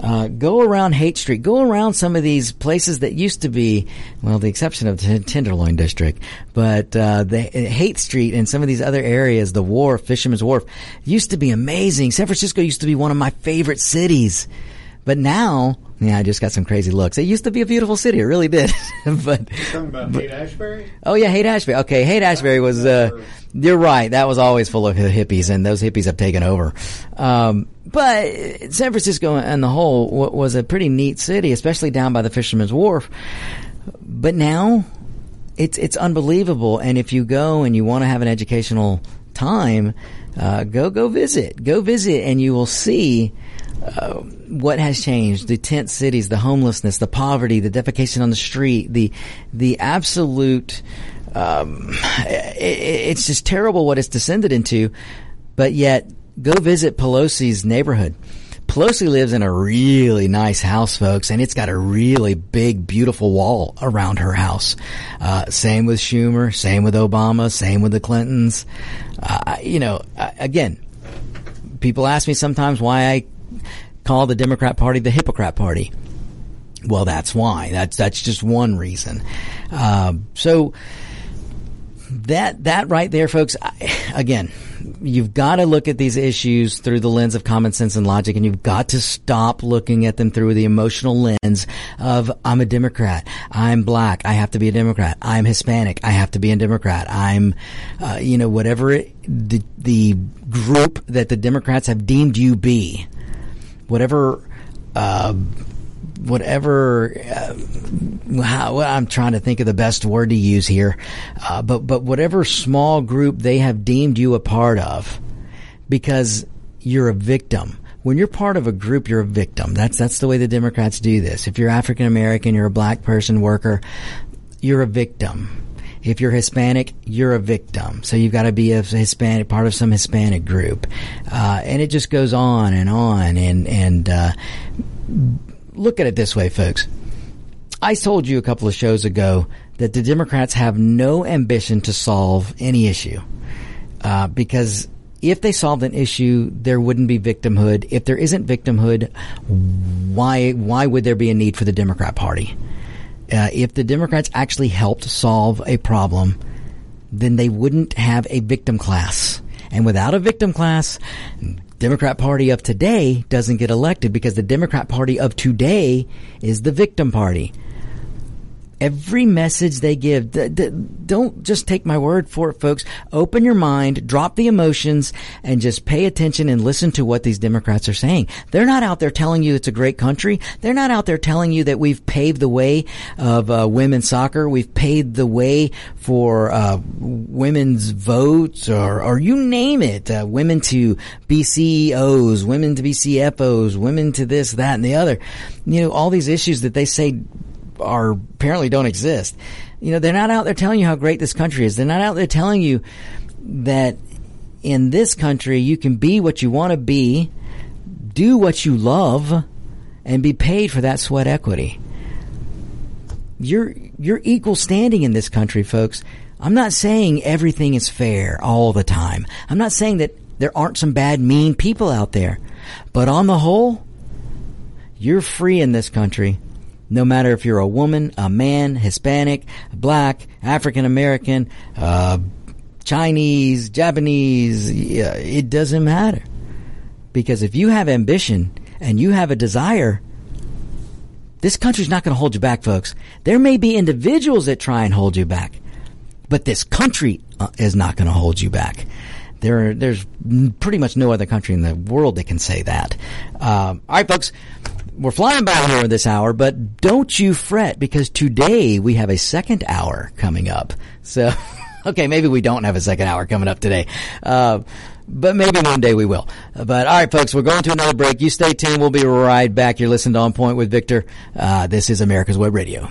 Speaker 2: Uh, go around Haight Street. Go around some of these places that used to be, well, the exception of the Tenderloin district, but uh, the Haight Street and some of these other areas, the Wharf, Fisherman's Wharf, used to be amazing. San Francisco used to be one of my favorite cities. But now, yeah, I just got some crazy looks. It used to be a beautiful city. It really did. but
Speaker 5: You're talking about Haight Ashbury?
Speaker 2: Oh yeah, Haight Ashbury. Okay, Haight Ashbury was. Uh, you're right. That was always full of hippies, and those hippies have taken over. Um, but San Francisco and the whole w- was a pretty neat city, especially down by the Fisherman's Wharf. But now, it's it's unbelievable. And if you go and you want to have an educational time, uh, go go visit. Go visit, and you will see. What has changed? The tent cities, the homelessness, the poverty, the defecation on the street, the the absolute. Um, it, it's just terrible what it's descended into. But yet, go visit Pelosi's neighborhood. Pelosi lives in a really nice house, folks, and it's got a really big, beautiful wall around her house. Uh, same with Schumer, same with Obama, same with the Clintons. Uh, you know, again, people ask me sometimes why I call the Democrat Party the Hippocrat party. Well, that's why. That's that's just one reason. Uh, so that that right there, folks. I, again, you've got to look at these issues through the lens of common sense and logic, and you've got to stop looking at them through the emotional lens of I'm a Democrat, I'm black, I have to be a Democrat, I'm Hispanic, I have to be a Democrat, I'm, uh, you know, whatever it, the the group that the Democrats have deemed you be, whatever. Uh, whatever uh, how, I'm trying to think of the best word to use here, uh, but but whatever small group they have deemed you a part of, because you're a victim. When you're part of a group, you're a victim. That's that's the way the Democrats do this. If you're African American, you're a black person worker, you're a victim. If you're Hispanic, you're a victim. So you've got to be a Hispanic, part of some Hispanic group, uh, and it just goes on and on. And and uh, look at it this way, folks. I told you a couple of shows ago that the Democrats have no ambition to solve any issue uh, because if they solved an issue, there wouldn't be victimhood. If there isn't victimhood, why why would there be a need for the Democrat Party? Uh, if the Democrats actually helped solve a problem, then they wouldn't have a victim class. And without a victim class, Democrat Party of today doesn't get elected because the Democrat Party of today is the victim party. Every message they give, don't just take my word for it, folks. Open your mind, drop the emotions, and just pay attention and listen to what these Democrats are saying. They're not out there telling you it's a great country. They're not out there telling you that we've paved the way of uh, women's soccer. We've paved the way for uh, women's votes, or, or you name it. Uh, women to be CEOs, women to be CFOs, women to this, that, and the other. You know, all these issues that they say are apparently don't exist. You know, they're not out there telling you how great this country is. They're not out there telling you that in this country you can be what you want to be, do what you love, and be paid for that sweat equity. You're you're equal standing in this country, folks. I'm not saying everything is fair all the time. I'm not saying that there aren't some bad, mean people out there. But on the whole, you're free in this country no matter if you're a woman, a man, Hispanic, black, African American, uh, Chinese, Japanese, it doesn't matter. Because if you have ambition, and you have a desire, this country's not going to hold you back, folks. There may be individuals that try and hold you back, but this country uh, is not going to hold you back. There, there's pretty much no other country in the world that can say that. Um, all right, folks, we're flying by here this hour, but don't you fret because today we have a second hour coming up. So, okay, maybe we don't have a second hour coming up today. Uh, but maybe one day we will. But all right, folks, we're going to another break. You stay tuned. We'll be right back. You're listening to On Point with Victor. Uh, this is America's Web Radio.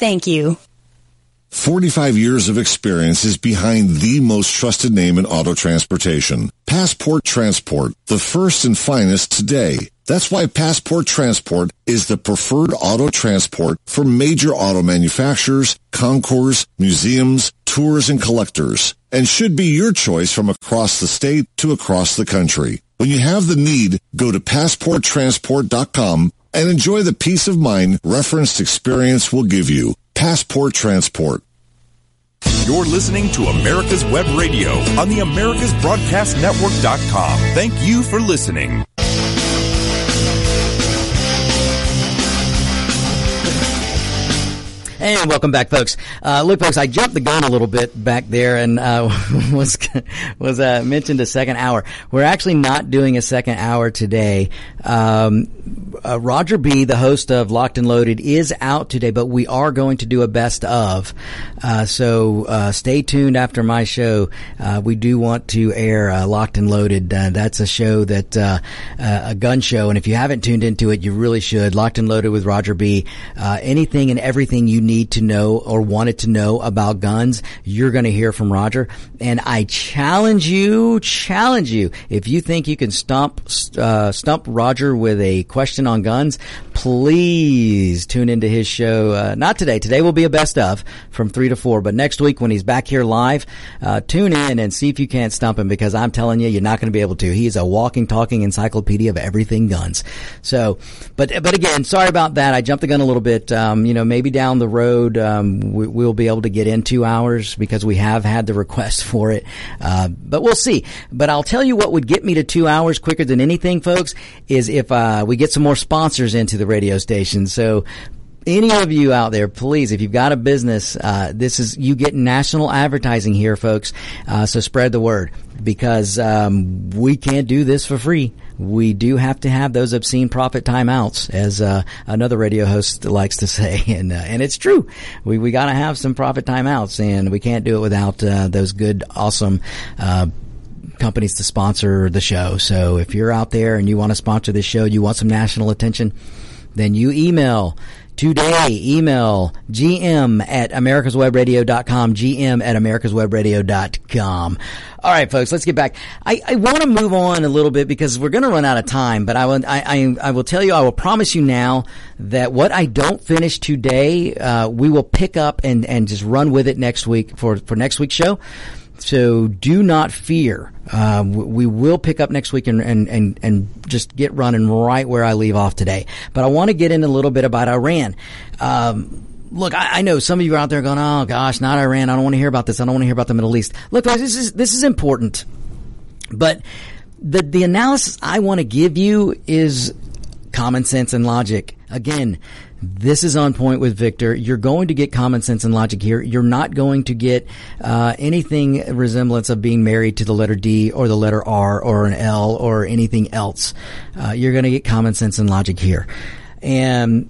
Speaker 5: Thank you.
Speaker 6: 45 years of experience is behind the most trusted name in auto transportation. Passport Transport, the first and finest today. That's why Passport Transport is the preferred auto transport for major auto manufacturers, concours, museums, tours, and collectors, and should be your choice from across the state to across the country. When you have the need, go to passporttransport.com and enjoy the peace of mind referenced experience will give you. Passport Transport.
Speaker 1: You're listening to America's Web Radio on the AmericasBroadcastNetwork.com. Thank you for listening.
Speaker 2: And welcome back, folks. Uh, look, folks, I jumped the gun a little bit back there and uh, was was uh, mentioned a second hour. We're actually not doing a second hour today. Um, uh, Roger B, the host of Locked and Loaded, is out today, but we are going to do a best of. Uh, so uh, stay tuned after my show. we do want to air Locked and Loaded. that's a show that a gun show, and if you haven't tuned into it, you really should. Locked and Loaded with Roger B. anything and everything you need to know or wanted to know about guns, you're going to hear from Roger. And I challenge you, challenge you, if you think you can stump, uh, stump Roger with a question on guns, please tune into his show. Uh, not today. Today will be a best of from three to four, but next week when he's back here live, uh, tune in and see if you can't stump him because I'm telling you, you're not going to be able to. He is a walking, talking encyclopedia of everything guns. So, but, but again, sorry about that. I jumped the gun a little bit. Um, you know, maybe down the road, um, we, will be able to get in two hours because we have had the request for it. Uh, but we'll see. But I'll tell you what would get me to two hours quicker than anything, folks, is if uh, we get some more sponsors into the radio station. So any of you out there, please, if you've got a business, uh, this is you get national advertising here, folks. Uh, so spread the word because um, we can't do this for free. We do have to have those obscene profit timeouts, as uh, another radio host likes to say, and uh, and it's true. We we got to have some profit timeouts, and we can't do it without uh, those good, awesome uh, companies to sponsor the show. So if you're out there and you want to sponsor this show, you want some national attention, then you email today. Email gm at americaswebradio.com, gm at americaswebradio.com. All right, folks, let's get back. I, I want to move on a little bit because we're going to run out of time, but I will, I, I, I, will tell you, I will promise you now that what I don't finish today, uh, we will pick up and, and just run with it next week for, for next week's show. So do not fear. Uh, we will pick up next week and, and, and, and just get running right where I leave off today. But I want to get in a little bit about Iran. Um, look, I, I, know some of you are out there going, "Oh gosh, not Iran. I don't want to hear about this. I don't want to hear about the Middle East." Look, guys, this is this is important, but the the analysis I want to give you is common sense and logic. Again, this is on point with Victor. You're going to get common sense and logic here. You're not going to get uh, anything resemblance of being married to the letter D or the letter R or an L or anything else. Uh, you're going to get common sense and logic here. And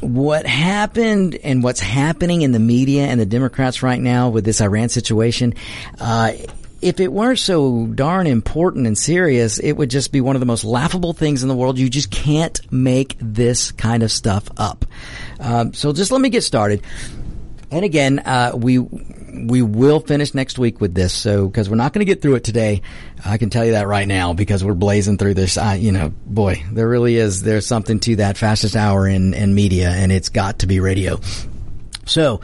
Speaker 2: what happened and what's happening in the media and the Democrats right now with this Iran situation, uh, if it weren't so darn important and serious, it would just be one of the most laughable things in the world. You just can't make this kind of stuff up. Um, so just let me get started. And again, uh, we we will finish next week with this. So because we're not going to get through it today, I can tell you that right now because we're blazing through this. I, you know, boy, there really is. There's something to that fastest hour in in media, and it's got to be radio. So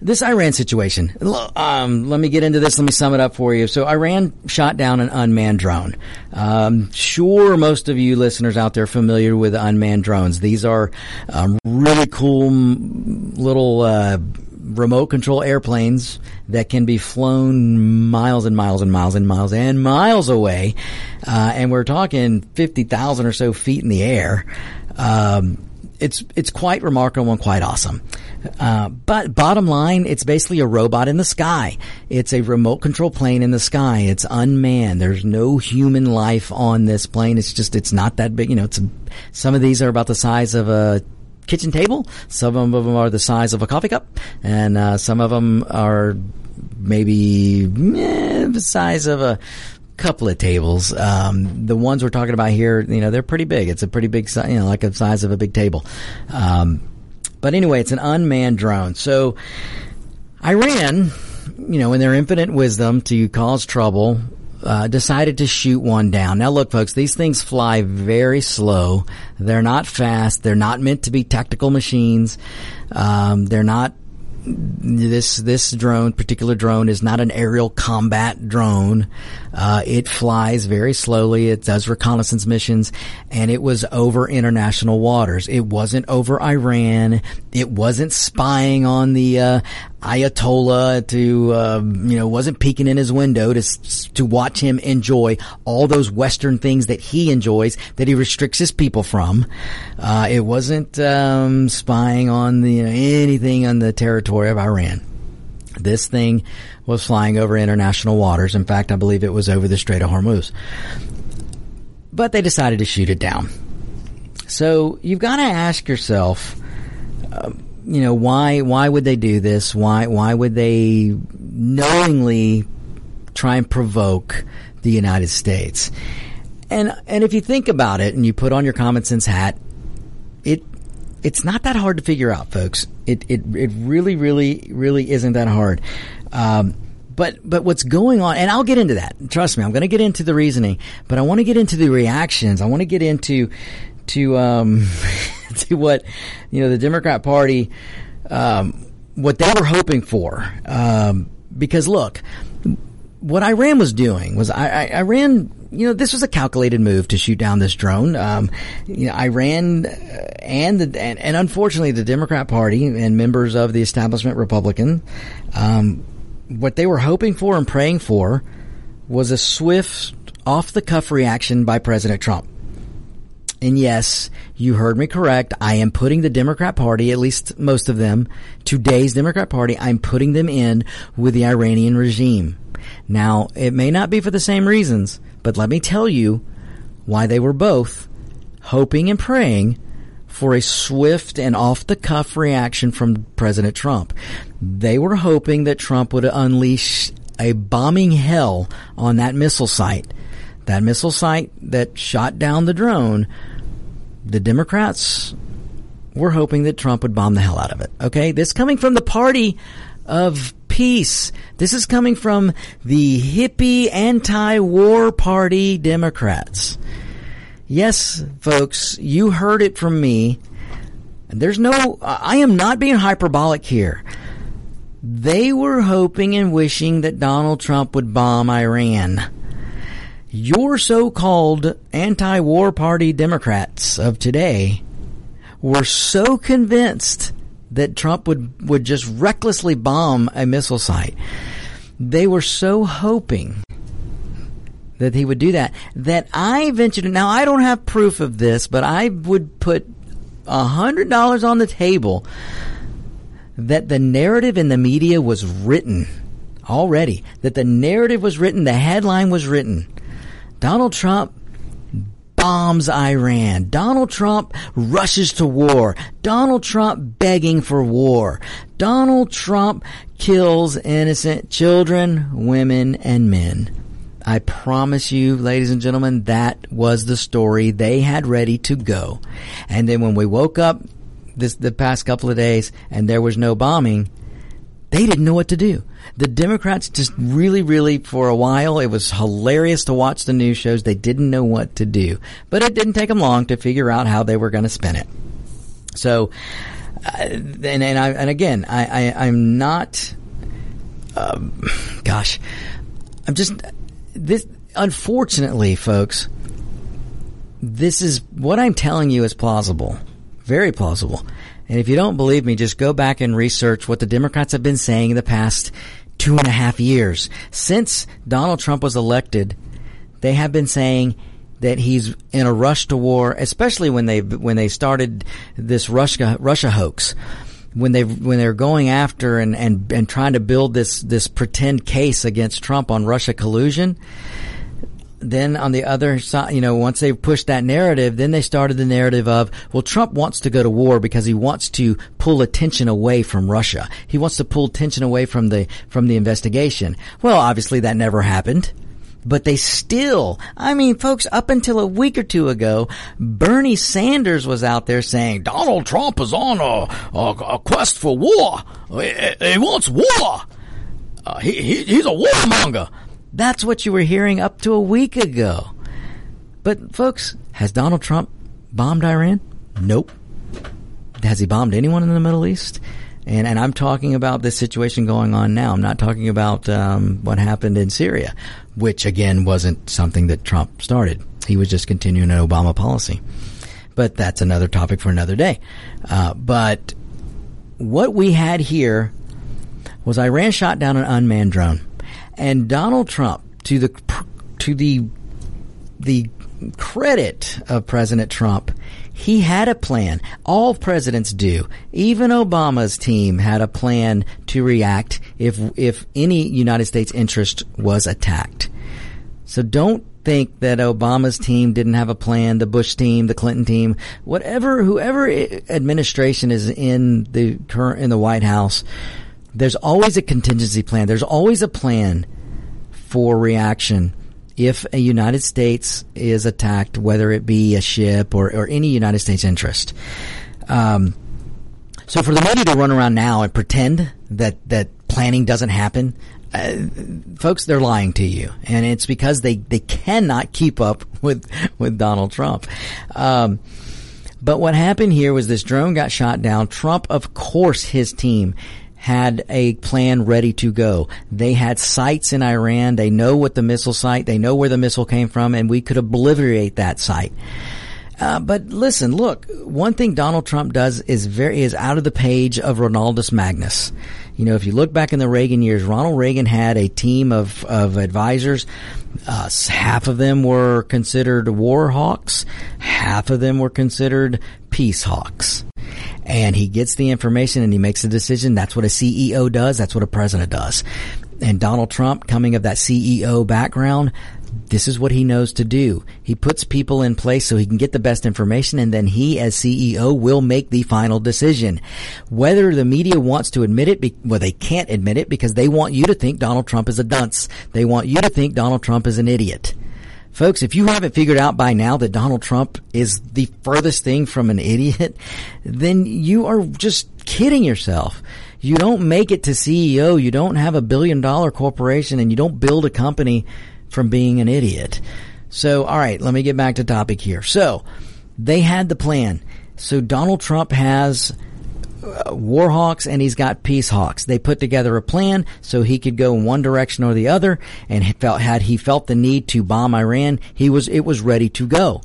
Speaker 2: this Iran situation. Um, let me get into this. Let me sum it up for you. So Iran shot down an unmanned drone. Um, sure, most of you listeners out there familiar with unmanned drones. These are um, really cool little uh, remote control airplanes that can be flown miles and miles and miles and miles and miles away. Uh, and we're talking 50,000 or so feet in the air. Um, it's it's quite remarkable and quite awesome. Uh, but bottom line, it's basically a robot in the sky. It's a remote control plane in the sky. It's unmanned. There's no human life on this plane. It's just it's not that big. You know, it's some of these are about the size of a kitchen table. Some of them are the size of a coffee cup, and uh, some of them are maybe eh, the size of a couple of tables. Um, the ones we're talking about here, you know, they're pretty big. It's a pretty big, you know, like a size of a big table. Um, but anyway, it's an unmanned drone. So Iran, you know, in their infinite wisdom to cause trouble, uh, decided to shoot one down. Now, look, folks, these things fly very slow. They're not fast. They're not meant to be tactical machines. Um, they're not this this drone, particular drone, is not an aerial combat drone. Uh, it flies very slowly. It does reconnaissance missions, and it was over international waters. It wasn't over Iran. It wasn't spying on the uh, Ayatollah to, uh, you know, wasn't peeking in his window to, to watch him enjoy all those Western things that he enjoys that he restricts his people from. Uh, it wasn't, um, spying on the, you know, anything on the territory of Iran. This thing was flying over international waters. In fact, I believe it was over the Strait of Hormuz. But they decided to shoot it down. So you've got to ask yourself, um, you know, why why would they do this? Why why would they knowingly try and provoke the United States? And and if you think about it and you put on your common sense hat, it it's not that hard to figure out, folks. It it it really really really isn't that hard. Um, but but what's going on and I'll get into that. Trust me, I'm going to get into the reasoning, but I want to get into the reactions. I want to get into to um, to what you know the Democrat Party um, what they were hoping for. Um, because look, what Iran was doing was I, I, Iran. You know, this was a calculated move to shoot down this drone. Um, you know, Iran uh, and the and, and, unfortunately the Democrat Party and members of the establishment Republican, um, what they were hoping for and praying for was a swift, off the cuff reaction by President Trump. And yes, you heard me correct. I am putting the Democrat Party, at least most of them, today's Democrat Party, I'm putting them in with the Iranian regime. Now, it may not be for the same reasons, but let me tell you why they were both hoping and praying for a swift and off the cuff reaction from President Trump. They were hoping that Trump would unleash a bombing hell on that missile site that missile site that shot down the drone, the Democrats were hoping that Trump would bomb the hell out of it. Okay? This coming from the party of peace. This is coming from the hippie anti-war party Democrats. Yes, folks, you heard it from me. There's no, I am not being hyperbolic here. They were hoping and wishing that Donald Trump would bomb Iran your so-called anti-war party Democrats of today were so convinced that Trump would, would just recklessly bomb a missile site. They were so hoping that he would do that that I ventured now I don't have proof of this, but I would put a hundred dollars on the table that the narrative in the media was written already. That the narrative was written, the headline was written Donald Trump bombs Iran. Donald Trump rushes to war. Donald Trump begging for war. Donald Trump kills innocent children, women, and men. I promise you, ladies and gentlemen, that was the story they had ready to go. And then when we woke up this the past couple of days and there was no bombing, they didn't know what to do. The Democrats just really, really, for a while, it was hilarious to watch the news shows. They didn't know what to do. But it didn't take them long to figure out how they were going to spin it. So, uh, and, and, I, and again, I, I, am not, um, gosh, I'm just, this, unfortunately, folks, this is, what I'm telling you is plausible. Very plausible. And if you don't believe me, just go back and research what the Democrats have been saying in the past two and a half years. Since Donald Trump was elected, they have been saying that he's in a rush to war, especially when they when they started this Russia Russia hoax. When they when they're going after and, and, and trying to build this this pretend case against Trump on Russia collusion, then on the other side, you know, once they pushed that narrative, then they started the narrative of, well, Trump wants to go to war because he wants to pull attention away from Russia. He wants to pull attention away from the, from the investigation. Well, obviously that never happened. But they still, I mean, folks, up until a week or two ago, Bernie Sanders was out there saying Donald Trump is on a, a, a quest for war. He, he wants war. Uh, he, he, he's a warmonger. That's what you were hearing up to a week ago. But folks, has Donald Trump bombed Iran? Nope. Has he bombed anyone in the Middle East? And, and I'm talking about this situation going on now. I'm not talking about um, what happened in Syria, which again wasn't something that Trump started. He was just continuing an Obama policy. But that's another topic for another day. Uh, but what we had here was Iran shot down an unmanned drone. And Donald Trump, to the to the the credit of President Trump, he had a plan. All presidents do. Even Obama's team had a plan to react if if any United States interest was attacked. So don't think that Obama's team didn't have a plan, the Bush team, the Clinton team, whatever whoever administration is in the current in the White House there's always a contingency plan. There's always a plan for reaction if a United States is attacked, whether it be a ship or, or any United States interest. Um, so for the media to run around now and pretend that, that planning doesn't happen, uh, folks, they're lying to you, and it's because they, they cannot keep up with with Donald Trump. Um, but what happened here was this drone got shot down. Trump, of course, his team had a plan ready to go. They had sites in Iran. They know what the missile site, they know where the missile came from, and we could obliterate that site. Uh, but listen, look, one thing Donald Trump does is very, is out of the page of Ronaldus Magnus. You know, if you look back in the Reagan years, Ronald Reagan had a team of, of advisors. Uh, half of them were considered war hawks. Half of them were considered peace hawks and he gets the information and he makes a decision. That's what a CEO does. That's what a president does. And Donald Trump, coming of that CEO background, this is what he knows to do. He puts people in place so he can get the best information and then he as CEO will make the final decision. Whether the media wants to admit it, well, they can't admit it because they want you to think Donald Trump is a dunce. They want you to think Donald Trump is an idiot. Folks, if you haven't figured out by now that Donald Trump is the furthest thing from an idiot, then you are just kidding yourself. You don't make it to CEO, you don't have a billion dollar corporation, and you don't build a company from being an idiot. So, alright, let me get back to topic here. So, they had the plan. So Donald Trump has Uh, Warhawks and he's got Peace Hawks. They put together a plan so he could go in one direction or the other. And felt had he felt the need to bomb Iran, he was it was ready to go.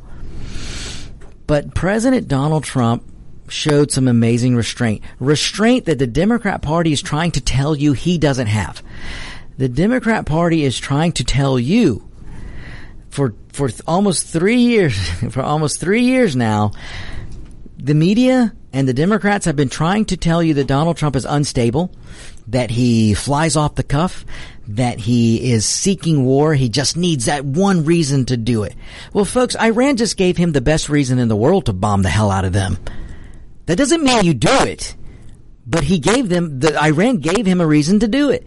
Speaker 2: But President Donald Trump showed some amazing restraint. Restraint that the Democrat Party is trying to tell you he doesn't have. The Democrat Party is trying to tell you for for almost 3 years for almost 3 years now the media and the Democrats have been trying to tell you that Donald Trump is unstable, that he flies off the cuff, that he is seeking war. He just needs that one reason to do it. Well, folks, Iran just gave him the best reason in the world to bomb the hell out of them. That doesn't mean you do it, but he gave them, the Iran gave him a reason to do it.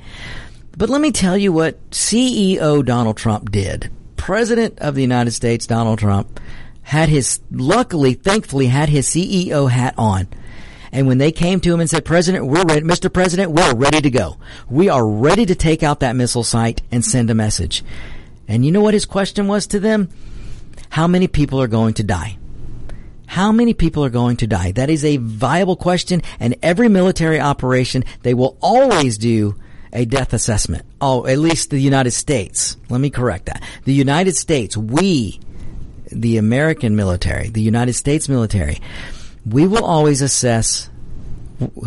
Speaker 2: But let me tell you what CEO Donald Trump did. President of the United States, Donald Trump, had his, luckily, thankfully, had his CEO hat on. And when they came to him and said, President, we're ready, Mr. President, we're ready to go. We are ready to take out that missile site and send a message. And you know what his question was to them? How many people are going to die? How many people are going to die? That is a viable question and every military operation, they will always do a death assessment. Oh, at least the United States. Let me correct that. The United States, we, the American military, the United States military, we will always assess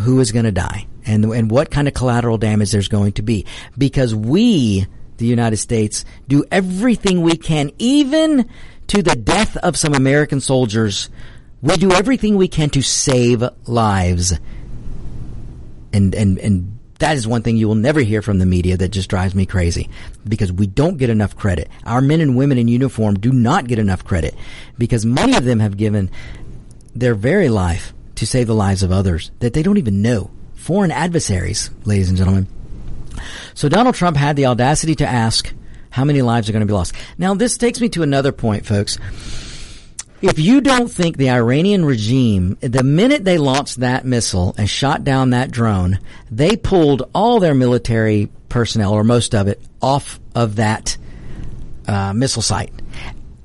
Speaker 2: who is going to die and, and what kind of collateral damage there's going to be because we, the United States, do everything we can, even to the death of some American soldiers. We do everything we can to save lives. And, and, and that is one thing you will never hear from the media that just drives me crazy because we don't get enough credit. Our men and women in uniform do not get enough credit because many of them have given their very life to save the lives of others that they don't even know. Foreign adversaries, ladies and gentlemen. So Donald Trump had the audacity to ask how many lives are going to be lost. Now this takes me to another point, folks. If you don't think the Iranian regime, the minute they launched that missile and shot down that drone, they pulled all their military personnel, or most of it, off of that uh, missile site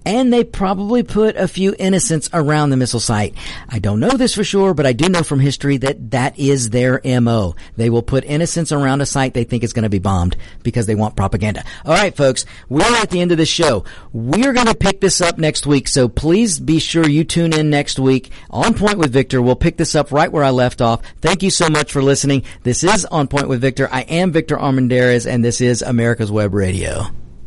Speaker 2: and they probably put a few innocents around the missile site. I don't know this for sure, but I do know from history that that is their MO. They will put innocents around a site they think is going to be bombed because they want propaganda. All right, folks, we're at the end of the show. We're going to pick this up next week, so please be sure you tune in next week. On Point with Victor, we'll pick this up right where I left off. Thank you so much for listening. This is On Point with Victor. I am Victor Armendariz, and this is America's Web Radio.